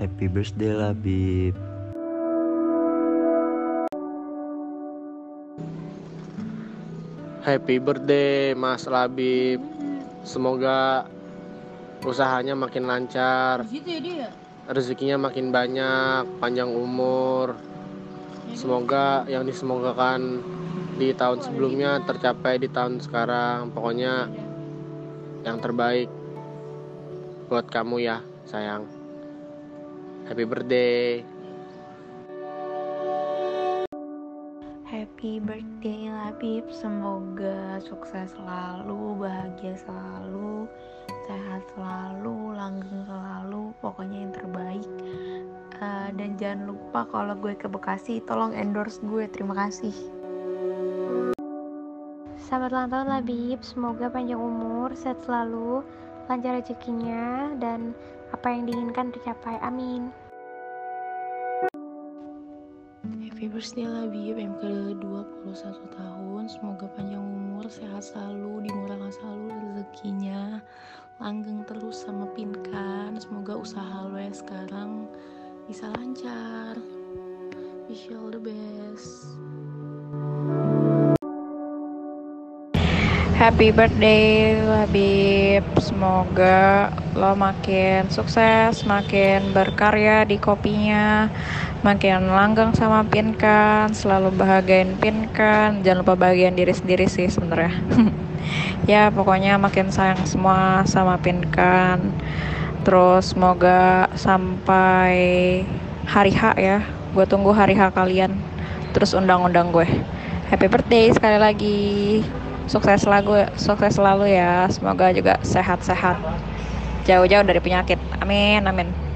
Happy birthday Labib. Happy birthday Mas Labib. Semoga usahanya makin lancar, Gitu ya dia. rezekinya makin banyak, panjang umur. Semoga yang disemogakan di tahun sebelumnya tercapai di tahun sekarang. Pokoknya yang terbaik buat kamu ya, sayang. Happy birthday. Happy birthday Labib, semoga sukses selalu, bahagia selalu, sehat selalu, langgeng selalu, pokoknya yang terbaik. Eh, dan jangan lupa kalau gue ke Bekasi, tolong endorse gue, terima kasih. Selamat ulang tahun Labib, semoga panjang umur, sehat selalu, lancar rezekinya, dan apa yang diinginkan tercapai. Amin. Happy birthday Labib yang ke-21 tahun. Semoga panjang umur, sehat selalu, dimurahkan selalu rezekinya. Langgeng terus sama Pinkan Semoga usaha lo yang sekarang bisa lancar. Wish you all the best Happy birthday Labib Semoga lo makin sukses Makin berkarya di kopinya Makin langgeng sama Pinkan Selalu bahagiain Pinkan. Jangan lupa bahagian diri sendiri sih sebenarnya. Ya pokoknya makin sayang semua sama Pinkan. Terus semoga sampai hari H ya. Gue tunggu hari H kalian. Terus undang-undang gue. Happy birthday sekali lagi sukses selalu sukses selalu ya. Semoga juga sehat-sehat. Jauh-jauh dari penyakit. Amin amin